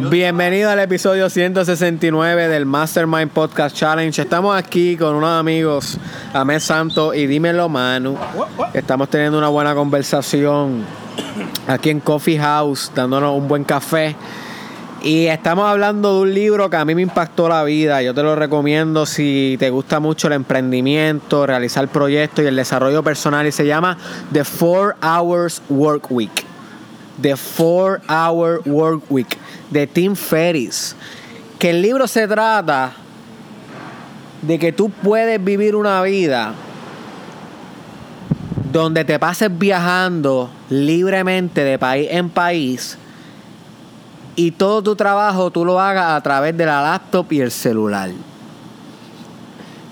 Bienvenido al episodio 169 del Mastermind Podcast Challenge. Estamos aquí con unos amigos, Amé Santo y Dímelo Manu. Estamos teniendo una buena conversación aquí en Coffee House, dándonos un buen café. Y estamos hablando de un libro que a mí me impactó la vida. Yo te lo recomiendo si te gusta mucho el emprendimiento, realizar proyectos y el desarrollo personal. Y se llama The Four Hours Work Week. The Four Hour Work Week de Tim Ferriss. Que el libro se trata de que tú puedes vivir una vida donde te pases viajando libremente de país en país y todo tu trabajo tú lo hagas a través de la laptop y el celular.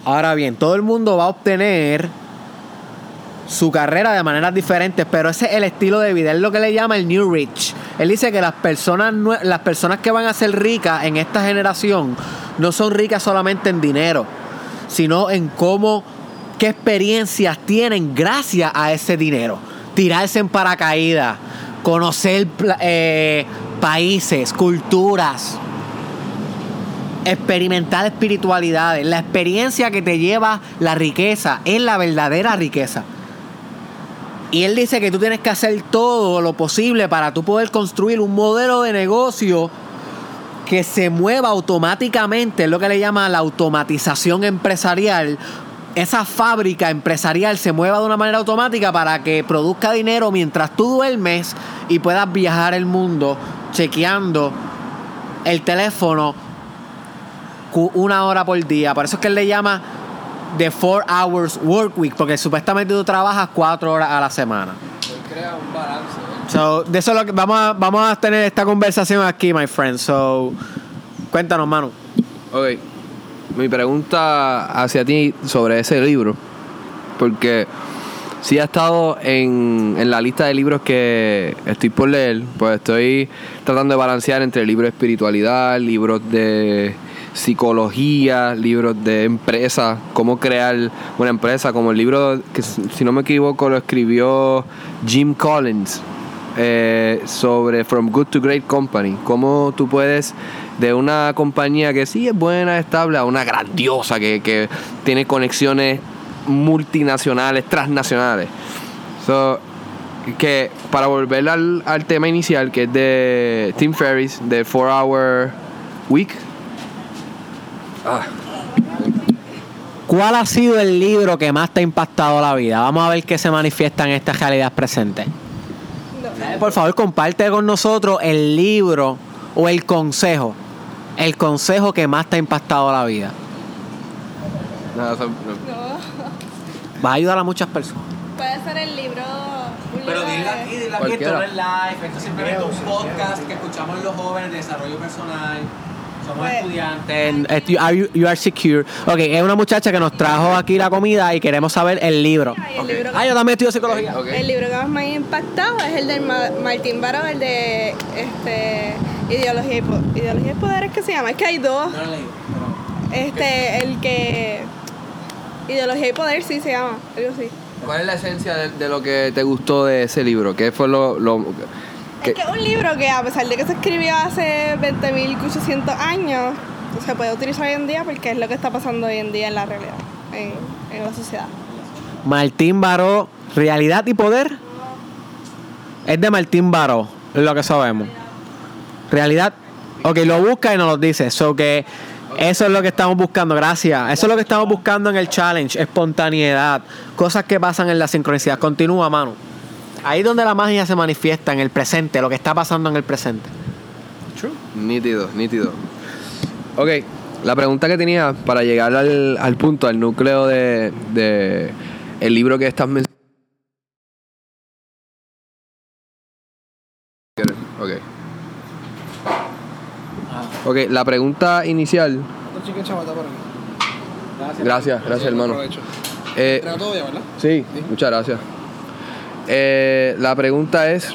Ahora bien, todo el mundo va a obtener su carrera de maneras diferentes, pero ese es el estilo de vida, es lo que le llama el New Rich. Él dice que las personas, las personas que van a ser ricas en esta generación no son ricas solamente en dinero, sino en cómo, qué experiencias tienen gracias a ese dinero. Tirarse en paracaídas, conocer eh, países, culturas, experimentar espiritualidades. La experiencia que te lleva la riqueza es la verdadera riqueza. Y él dice que tú tienes que hacer todo lo posible para tú poder construir un modelo de negocio que se mueva automáticamente, es lo que le llama la automatización empresarial. Esa fábrica empresarial se mueva de una manera automática para que produzca dinero mientras tú duermes y puedas viajar el mundo chequeando el teléfono una hora por día. Por eso es que él le llama The 4 Hours Work Week, porque supuestamente tú trabajas cuatro horas a la semana. crea un balance. So, de eso es lo que vamos a, vamos a tener esta conversación aquí, my friend. So, cuéntanos, Manu. Ok. Mi pregunta hacia ti sobre ese libro, porque si ha estado en, en la lista de libros que estoy por leer, pues estoy tratando de balancear entre libros de espiritualidad, libros de psicología, libros de empresa, cómo crear una empresa, como el libro que si no me equivoco lo escribió Jim Collins eh, sobre From Good to Great Company, cómo tú puedes de una compañía que sí es buena, estable, a una grandiosa que, que tiene conexiones multinacionales, transnacionales. Que para volver al, al, tema inicial, que es de Tim Ferriss, de 4 Hour Week, Ah. ¿Cuál ha sido el libro que más te ha impactado la vida? Vamos a ver qué se manifiesta en esta realidad presente. Por favor, comparte con nosotros el libro o el consejo. El consejo que más te ha impactado la vida. No, no. Va a ayudar a muchas personas. Puede ser el libro. Pero dile aquí, dile aquí, esto no es live, esto es simplemente un podcast que escuchamos los jóvenes de desarrollo personal. Somos Pues- estudiantes. You are, you are secure. Ok, es una muchacha que nos trajo aquí la comida y queremos saber el libro. Ay, el libro que- Ah, yo también estudio psicología. El libro que más me ha impactado es el de Ma- Martín Baró, el de este, Ideología y, Po- Ideología y Poderes, que se llama. Es que hay dos. No lo he leído, pero- Este, el que. Ideología y Poder, sí se llama. Algo así. ¿Cuál es la esencia de, de lo que te gustó de ese libro? ¿Qué fue lo, Es que es un libro que, a pesar de que se escribió hace 20.800 años, se puede utilizar hoy en día porque es lo que está pasando hoy en día en la realidad, en, en la sociedad. Martín Baró, Realidad y Poder. Es de Martín Baró, lo que sabemos. Realidad. Ok, lo busca y nos lo dice. So que eso es lo que estamos buscando, gracias. Eso es lo que estamos buscando en el challenge, espontaneidad, cosas que pasan en la sincronicidad. Continúa, mano. Ahí es donde la magia se manifiesta, en el presente, lo que está pasando en el presente. Nítido, nítido. Ok, la pregunta que tenía para llegar al, al punto, al núcleo de, de el libro que estás mencionando. Ok. Ok, la pregunta inicial. Gracias, gracias hermano. Eh, todo bien, ¿verdad? Sí, muchas gracias. Eh, la pregunta es,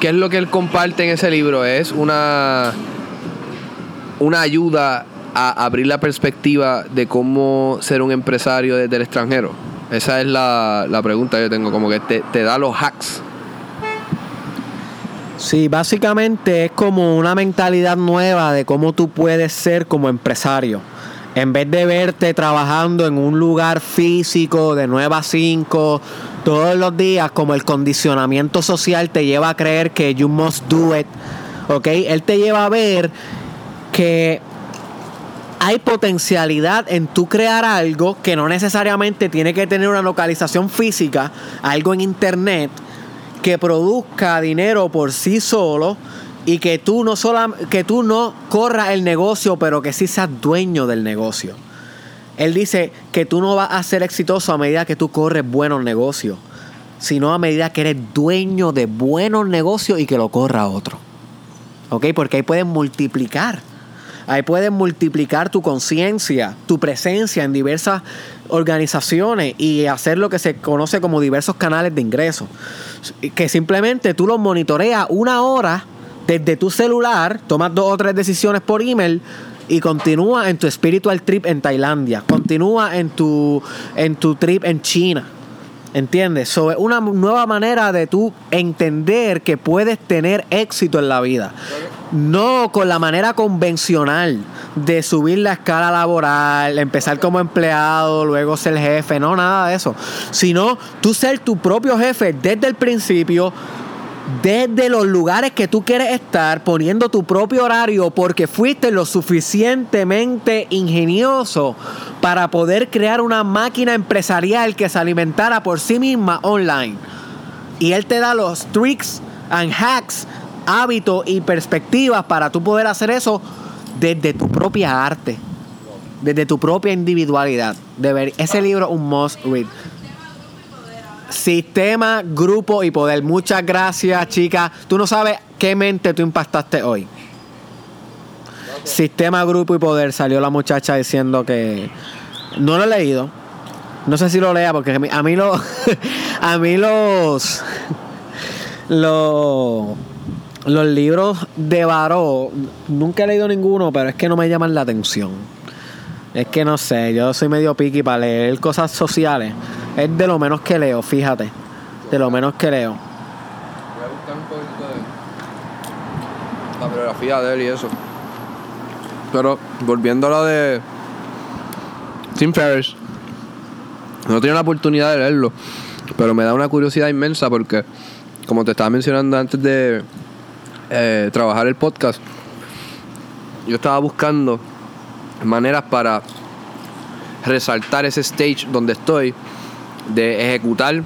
¿qué es lo que él comparte en ese libro? ¿Es una, una ayuda a abrir la perspectiva de cómo ser un empresario desde el extranjero? Esa es la, la pregunta que yo tengo, como que te, te da los hacks. Sí, básicamente es como una mentalidad nueva de cómo tú puedes ser como empresario. En vez de verte trabajando en un lugar físico de 9 a 5 todos los días, como el condicionamiento social te lleva a creer que you must do it, ¿ok? Él te lleva a ver que hay potencialidad en tú crear algo que no necesariamente tiene que tener una localización física, algo en internet que produzca dinero por sí solo y que tú no sola, que tú no corras el negocio, pero que sí seas dueño del negocio. Él dice que tú no vas a ser exitoso a medida que tú corres buenos negocios, sino a medida que eres dueño de buenos negocios y que lo corra otro. ¿Ok? Porque ahí puedes multiplicar. Ahí puedes multiplicar tu conciencia, tu presencia en diversas organizaciones y hacer lo que se conoce como diversos canales de ingresos. Que simplemente tú los monitoreas una hora desde tu celular, tomas dos o tres decisiones por email y continúa en tu spiritual trip en Tailandia, continúa en tu, en tu trip en China. ¿Entiendes? So, es una nueva manera de tú entender que puedes tener éxito en la vida. No con la manera convencional de subir la escala laboral, empezar como empleado, luego ser jefe, no, nada de eso. Sino tú ser tu propio jefe desde el principio, desde los lugares que tú quieres estar, poniendo tu propio horario porque fuiste lo suficientemente ingenioso para poder crear una máquina empresarial que se alimentara por sí misma online. Y él te da los tricks and hacks, hábitos y perspectivas para tú poder hacer eso desde tu propia arte, desde tu propia individualidad. De ver, ese libro un must read. Sistema, grupo y poder. Muchas gracias, chicas. Tú no sabes qué mente tú impactaste hoy. Sistema, grupo y poder. Salió la muchacha diciendo que no lo he leído. No sé si lo lea porque a mí, a mí lo, a mí los, los, los libros de Baró nunca he leído ninguno, pero es que no me llaman la atención. Es que no sé, yo soy medio piqui para leer cosas sociales. Es de lo menos que leo, fíjate. De lo menos que leo. Voy a buscar un poquito de la biografía de él y eso. Pero volviendo a lo de Tim Ferriss, no tenía la oportunidad de leerlo, pero me da una curiosidad inmensa porque, como te estaba mencionando antes de eh, trabajar el podcast, yo estaba buscando maneras para resaltar ese stage donde estoy de ejecutar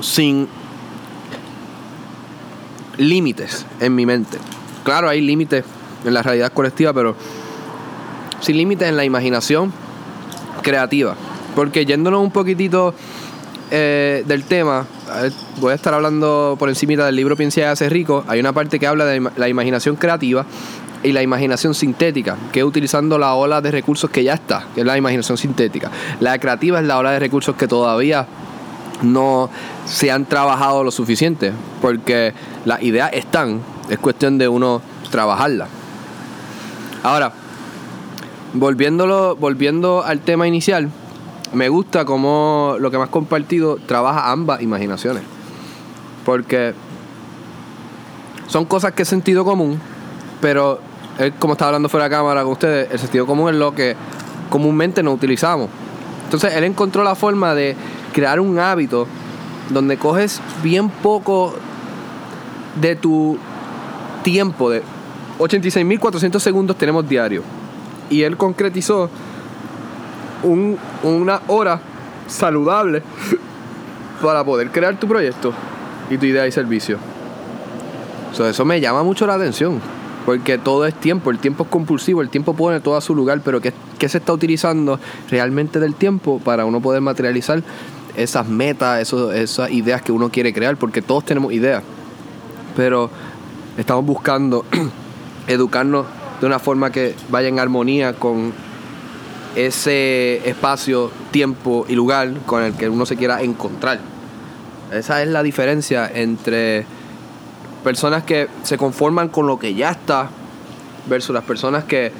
sin límites en mi mente. Claro, hay límites en la realidad colectiva, pero sin límites en la imaginación creativa. Porque yéndonos un poquitito eh, del tema, ver, voy a estar hablando por encima del libro Piensa y hace rico. Hay una parte que habla de la imaginación creativa y la imaginación sintética, que es utilizando la ola de recursos que ya está, que es la imaginación sintética. La creativa es la ola de recursos que todavía no se han trabajado lo suficiente, porque las ideas están, es cuestión de uno trabajarlas. Ahora, volviéndolo, volviendo al tema inicial, me gusta cómo lo que más compartido trabaja ambas imaginaciones. Porque son cosas que es sentido común, pero él, como estaba hablando fuera de cámara con ustedes, el sentido común es lo que comúnmente no utilizamos. Entonces él encontró la forma de crear un hábito donde coges bien poco de tu tiempo, de 86.400 segundos tenemos diario. Y él concretizó un- una hora saludable para poder crear tu proyecto y tu idea y servicio. So, eso me llama mucho la atención. Porque todo es tiempo, el tiempo es compulsivo, el tiempo pone todo a su lugar, pero ¿qué, qué se está utilizando realmente del tiempo para uno poder materializar esas metas, esas ideas que uno quiere crear? Porque todos tenemos ideas, pero estamos buscando educarnos de una forma que vaya en armonía con ese espacio, tiempo y lugar con el que uno se quiera encontrar. Esa es la diferencia entre personas que se conforman con lo que ya está versus las personas que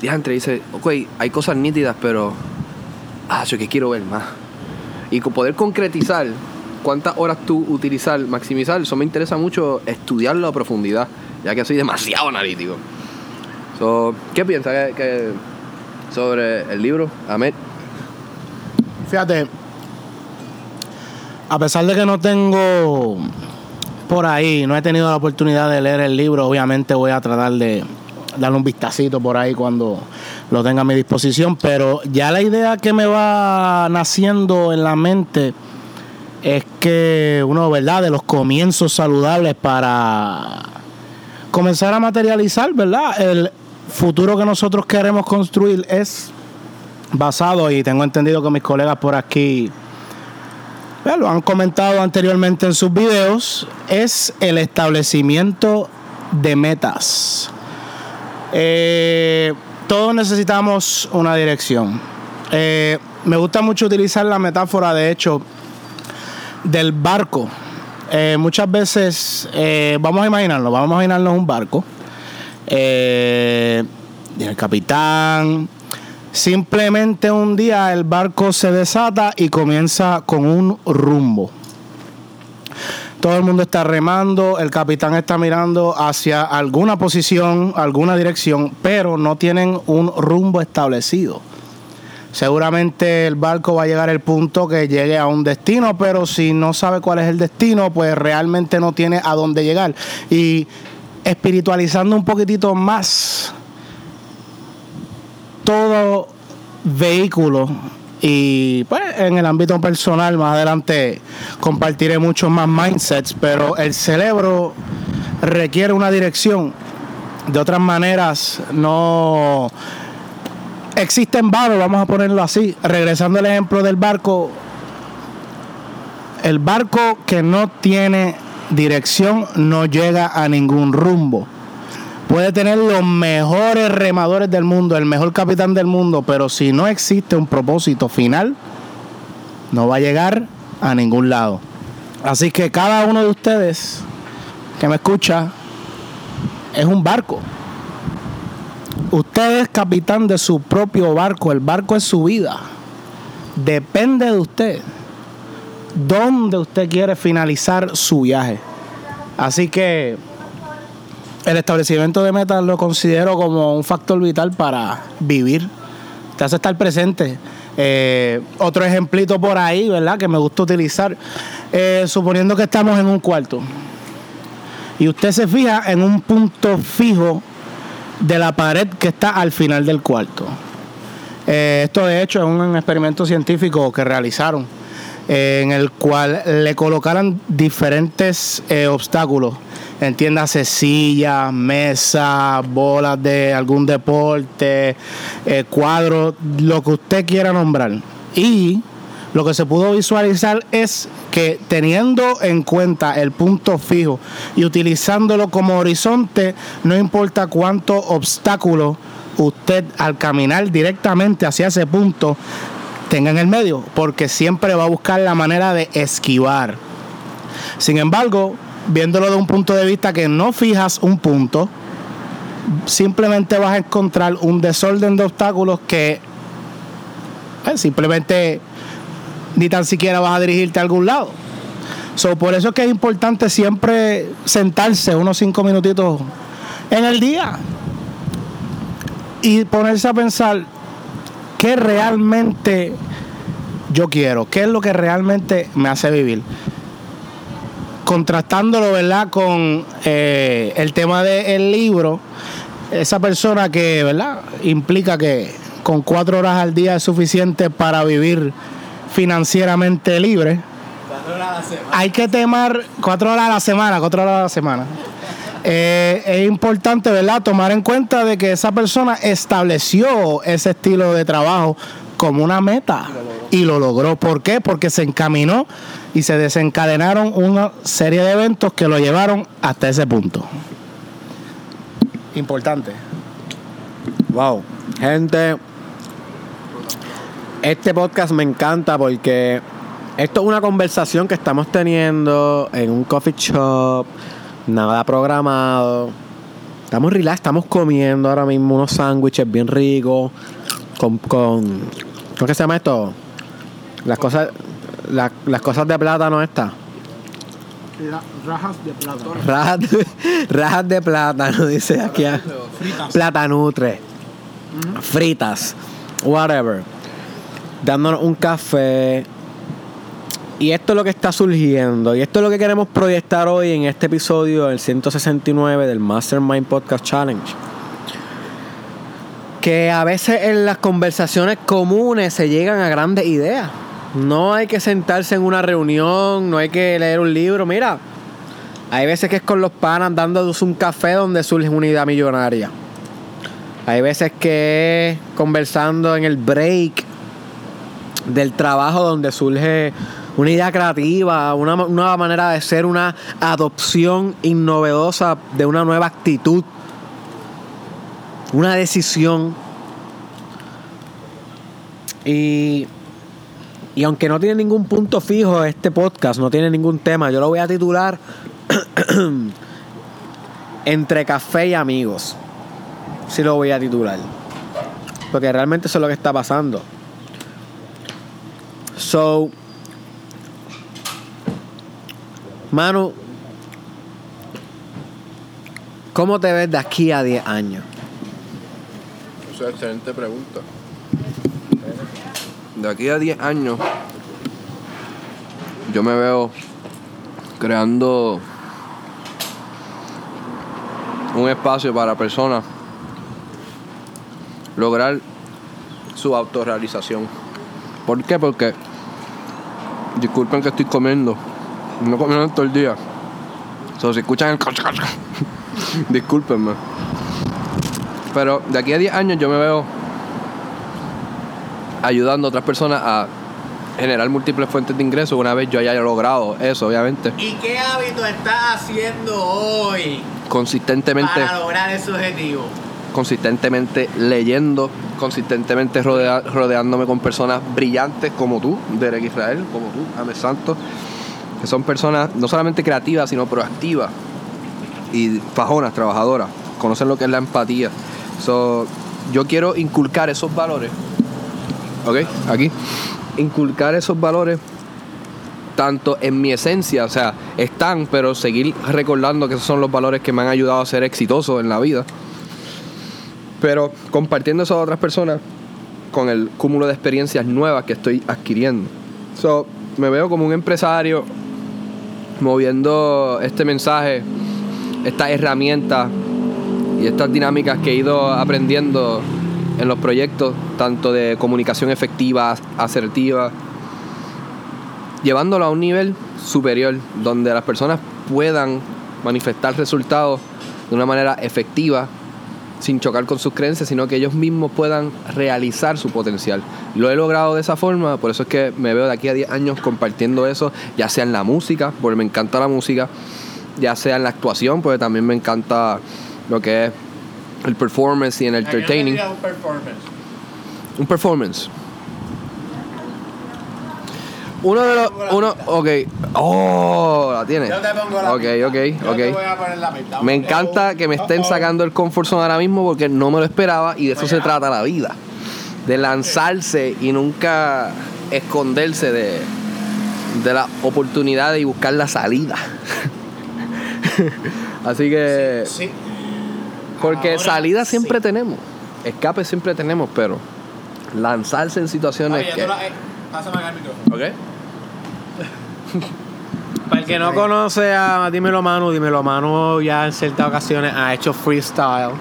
diantre dice, ok, hay cosas nítidas, pero ah, yo que quiero ver más. Y poder concretizar cuántas horas tú utilizar, maximizar, eso me interesa mucho estudiarlo a profundidad, ya que soy demasiado analítico. So, ¿Qué piensas sobre el libro, Ahmed? Fíjate, a pesar de que no tengo por ahí, no he tenido la oportunidad de leer el libro, obviamente voy a tratar de darle un vistacito por ahí cuando lo tenga a mi disposición, pero ya la idea que me va naciendo en la mente es que uno, ¿verdad?, de los comienzos saludables para comenzar a materializar, ¿verdad?, el futuro que nosotros queremos construir es basado y tengo entendido que mis colegas por aquí lo han comentado anteriormente en sus videos, es el establecimiento de metas. Eh, todos necesitamos una dirección. Eh, me gusta mucho utilizar la metáfora, de hecho, del barco. Eh, muchas veces, vamos a imaginarlo, vamos a imaginarnos un barco. El capitán, Simplemente un día el barco se desata y comienza con un rumbo. Todo el mundo está remando, el capitán está mirando hacia alguna posición, alguna dirección, pero no tienen un rumbo establecido. Seguramente el barco va a llegar al punto que llegue a un destino, pero si no sabe cuál es el destino, pues realmente no tiene a dónde llegar. Y espiritualizando un poquitito más, todo vehículo y pues en el ámbito personal más adelante compartiré muchos más mindsets, pero el cerebro requiere una dirección. De otras maneras no existen varos, vamos a ponerlo así. Regresando al ejemplo del barco, el barco que no tiene dirección no llega a ningún rumbo puede tener los mejores remadores del mundo, el mejor capitán del mundo, pero si no existe un propósito final, no va a llegar a ningún lado. Así que cada uno de ustedes que me escucha es un barco. Usted es capitán de su propio barco, el barco es su vida. Depende de usted dónde usted quiere finalizar su viaje. Así que el establecimiento de metas lo considero como un factor vital para vivir. Te hace estar presente. Eh, otro ejemplito por ahí, ¿verdad? Que me gusta utilizar. Eh, suponiendo que estamos en un cuarto y usted se fija en un punto fijo de la pared que está al final del cuarto. Eh, esto de hecho es un experimento científico que realizaron en el cual le colocaran diferentes eh, obstáculos. Entiéndase sillas, mesas, bolas de algún deporte, eh, cuadros, lo que usted quiera nombrar. Y lo que se pudo visualizar es que teniendo en cuenta el punto fijo y utilizándolo como horizonte, no importa cuánto obstáculo usted al caminar directamente hacia ese punto tenga en el medio, porque siempre va a buscar la manera de esquivar. Sin embargo, viéndolo de un punto de vista que no fijas un punto, simplemente vas a encontrar un desorden de obstáculos que eh, simplemente ni tan siquiera vas a dirigirte a algún lado. So, por eso es que es importante siempre sentarse unos cinco minutitos en el día y ponerse a pensar qué realmente yo quiero, qué es lo que realmente me hace vivir. Contrastándolo, ¿verdad?, con eh, el tema del libro, esa persona que, ¿verdad?, implica que con cuatro horas al día es suficiente para vivir financieramente libre. Hay que temar cuatro horas a la semana, cuatro horas a la semana. Eh, es importante, ¿verdad?, tomar en cuenta de que esa persona estableció ese estilo de trabajo como una meta y lo logró. ¿Por qué? Porque se encaminó y se desencadenaron una serie de eventos que lo llevaron hasta ese punto. Importante. Wow. Gente, este podcast me encanta porque esto es una conversación que estamos teniendo en un coffee shop, nada programado. Estamos relax, estamos comiendo ahora mismo unos sándwiches bien ricos con, con ¿cómo que se llama esto? Las cosas la- las cosas de plátano estas. Rajas de plátano. Rajas de, rajas de plátano, dice aquí. Fritas. Platanutre. Fritas. Whatever. Dándonos un café. Y esto es lo que está surgiendo. Y esto es lo que queremos proyectar hoy en este episodio, el 169 del Mastermind Podcast Challenge. Que a veces en las conversaciones comunes se llegan a grandes ideas. No hay que sentarse en una reunión, no hay que leer un libro. Mira, hay veces que es con los panas dándonos un café donde surge una idea millonaria. Hay veces que es conversando en el break del trabajo donde surge una idea creativa, una nueva manera de ser, una adopción innovedosa de una nueva actitud, una decisión. Y, y aunque no tiene ningún punto fijo este podcast, no tiene ningún tema, yo lo voy a titular Entre café y amigos. Si lo voy a titular. Porque realmente eso es lo que está pasando. So, Manu, ¿cómo te ves de aquí a 10 años? Es una excelente pregunta. De aquí a 10 años, yo me veo creando un espacio para personas lograr su autorrealización. ¿Por qué? Porque, disculpen que estoy comiendo, no comiendo todo el día. So, si escuchan el... Discúlpenme. Pero de aquí a 10 años yo me veo ayudando a otras personas a generar múltiples fuentes de ingresos una vez yo haya logrado eso, obviamente. ¿Y qué hábito estás haciendo hoy Consistentemente, lograr ese objetivo? consistentemente leyendo, consistentemente rodea- rodeándome con personas brillantes como tú, Derek Israel, como tú, Ames Santos, que son personas no solamente creativas, sino proactivas y fajonas, trabajadoras, conocen lo que es la empatía. So, yo quiero inculcar esos valores, ¿ok? Aquí, inculcar esos valores tanto en mi esencia, o sea, están, pero seguir recordando que esos son los valores que me han ayudado a ser exitoso en la vida. Pero compartiendo eso a otras personas con el cúmulo de experiencias nuevas que estoy adquiriendo. So, me veo como un empresario moviendo este mensaje, estas herramientas y estas dinámicas que he ido aprendiendo en los proyectos, tanto de comunicación efectiva, asertiva, llevándolo a un nivel superior, donde las personas puedan manifestar resultados de una manera efectiva, sin chocar con sus creencias, sino que ellos mismos puedan realizar su potencial. Lo he logrado de esa forma, por eso es que me veo de aquí a 10 años compartiendo eso, ya sea en la música, porque me encanta la música, ya sea en la actuación, porque también me encanta lo que es el performance y el entertaining. Un performance. Uno de los. Uno. Ok. Oh, la tiene. Yo te pongo la Ok, pista. ok, Yo ok. te voy a poner la pista. Me encanta que me estén sacando el comfort zone ahora mismo porque no me lo esperaba y de eso se trata la vida. De lanzarse y nunca esconderse de, de la oportunidad y buscar la salida. Así que. Sí. Porque Ahora salida sí. siempre tenemos. Escape siempre tenemos, pero lanzarse en situaciones que. Pásame acá el micrófono. ¿Ok? Para el que no conoce a Dímelo Manu, Dímelo Manu ya en ciertas ocasiones ha hecho freestyle.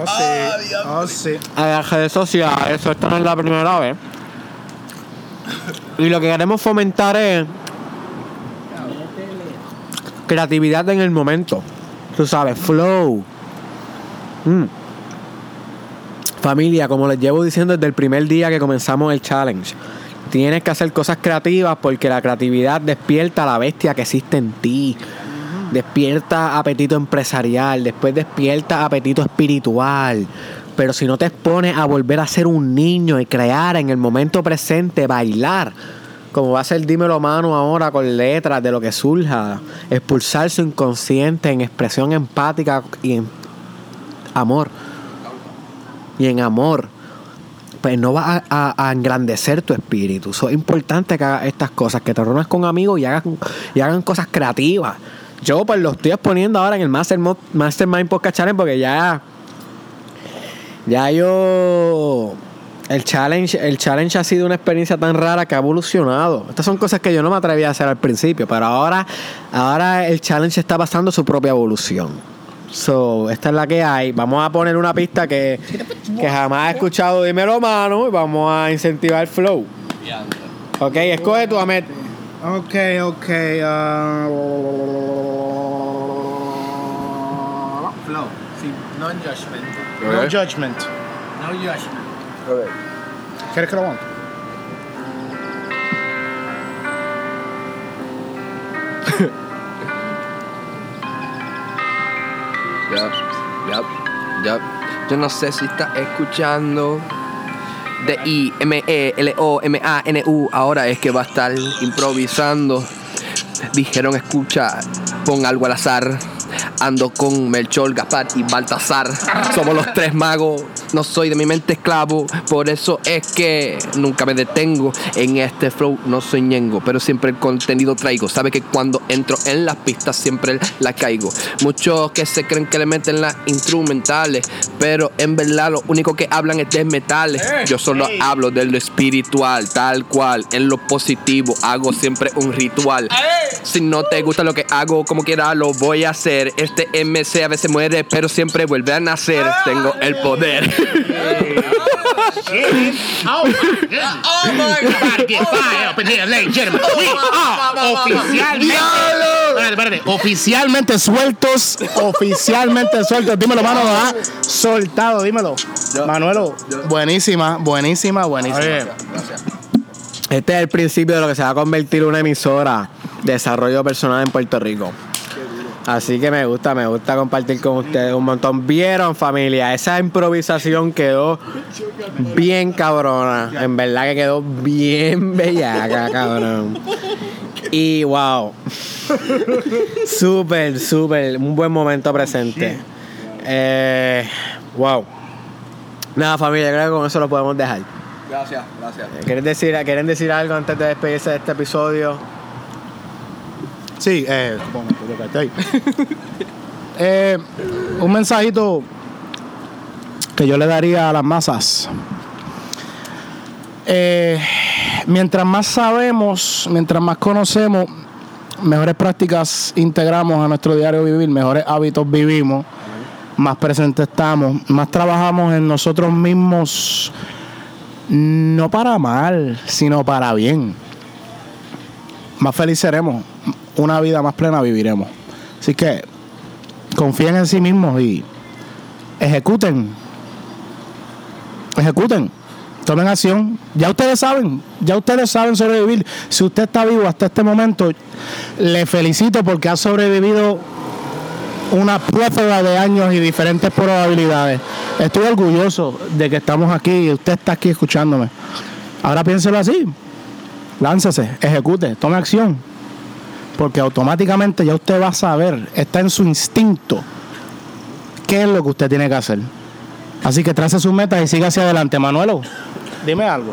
Oh, sí. Oh, sí. En las redes sociales, eso esta no es la primera vez. Y lo que queremos fomentar es creatividad en el momento. Tú sabes, flow. Mm. Familia, como les llevo diciendo desde el primer día que comenzamos el challenge, tienes que hacer cosas creativas porque la creatividad despierta la bestia que existe en ti. Despierta apetito empresarial, después despierta apetito espiritual. Pero si no te expones a volver a ser un niño y crear en el momento presente, bailar, como va a ser Dímelo Mano ahora con letras de lo que surja, expulsar su inconsciente en expresión empática y en amor. Y en amor. Pues no vas a, engrandecer tu espíritu. So, es importante que hagas estas cosas, que te reúnas con amigos y hagan, y hagan cosas creativas. Yo pues lo estoy exponiendo ahora en el Mastermo- Mastermind Podcast Challenge porque ya ya yo el challenge el challenge ha sido una experiencia tan rara que ha evolucionado. Estas son cosas que yo no me atrevía a hacer al principio, pero ahora ahora el challenge está pasando su propia evolución. So, esta es la que hay. Vamos a poner una pista que, que jamás he escuchado Dímelo Mano y vamos a incentivar el flow. Ok, escoge tu Ahmed. Ok, ok. ah, Flow, sí, non-judgment. no judgment. No judgment. ¿Quieres que lo monte? Yup, yup, yup. Yo no sé si estás escuchando. D I M E L O M A N U. Ahora es que va a estar improvisando. Dijeron escucha, pon algo al azar. Ando con Melchor, Gaspar y Baltasar. Somos los tres magos. No soy de mi mente esclavo. Por eso es que nunca me detengo. En este flow no soy ñengo. Pero siempre el contenido traigo. Sabe que cuando entro en las pistas siempre la caigo. Muchos que se creen que le meten las instrumentales. Pero en verdad lo único que hablan es de metales. Yo solo hablo de lo espiritual, tal cual. En lo positivo hago siempre un ritual. Si no te gusta lo que hago, como quiera lo voy a hacer. Este MC a veces muere, pero siempre vuelve a nacer. Tengo el poder. Oh my God. Get fired up in here, ladies and gentlemen. We are oficialmente. Espérate, espérate. Oficialmente sueltos. Oficialmente sueltos. Dímelo, mano. ¿ah? Soltado, dímelo. Manuelo, buenísima, buenísima, buenísima. Este es el principio de lo que se va a convertir en una emisora de desarrollo personal en Puerto Rico. Así que me gusta, me gusta compartir con ustedes un montón. Vieron familia, esa improvisación quedó bien cabrona. En verdad que quedó bien bellaca, cabrón. Y wow. Súper, súper, un buen momento presente. Eh, wow. Nada familia, creo que con eso lo podemos dejar. Gracias, gracias. ¿Quieren decir, ¿Quieren decir algo antes de despedirse de este episodio? Sí, eh, ahí. Eh, un mensajito que yo le daría a las masas. Eh, mientras más sabemos, mientras más conocemos, mejores prácticas integramos a nuestro diario vivir, mejores hábitos vivimos, más presentes estamos, más trabajamos en nosotros mismos, no para mal, sino para bien. Más feliz seremos, una vida más plena viviremos. Así que confíen en sí mismos y ejecuten. Ejecuten. Tomen acción. Ya ustedes saben, ya ustedes saben sobrevivir. Si usted está vivo hasta este momento, le felicito porque ha sobrevivido una plethora de años y diferentes probabilidades. Estoy orgulloso de que estamos aquí y usted está aquí escuchándome. Ahora piénselo así. Láncese, ejecute, tome acción. Porque automáticamente ya usted va a saber, está en su instinto, qué es lo que usted tiene que hacer. Así que trace sus metas y siga hacia adelante. Manuelo, dime algo.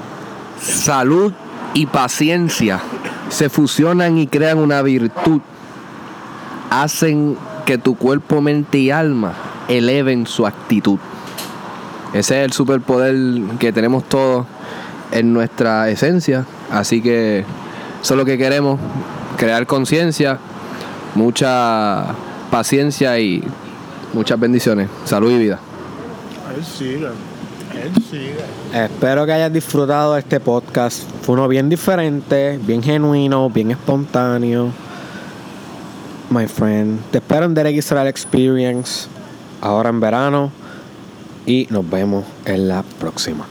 Salud y paciencia se fusionan y crean una virtud. Hacen que tu cuerpo, mente y alma eleven su actitud. Ese es el superpoder que tenemos todos en nuestra esencia. Así que eso es lo que queremos, crear conciencia, mucha paciencia y muchas bendiciones. Salud y vida. Él sigue, él sigue. Espero que hayas disfrutado de este podcast. Fue uno bien diferente, bien genuino, bien espontáneo. My friend. Te espero en Derek Israel Experience. Ahora en verano. Y nos vemos en la próxima.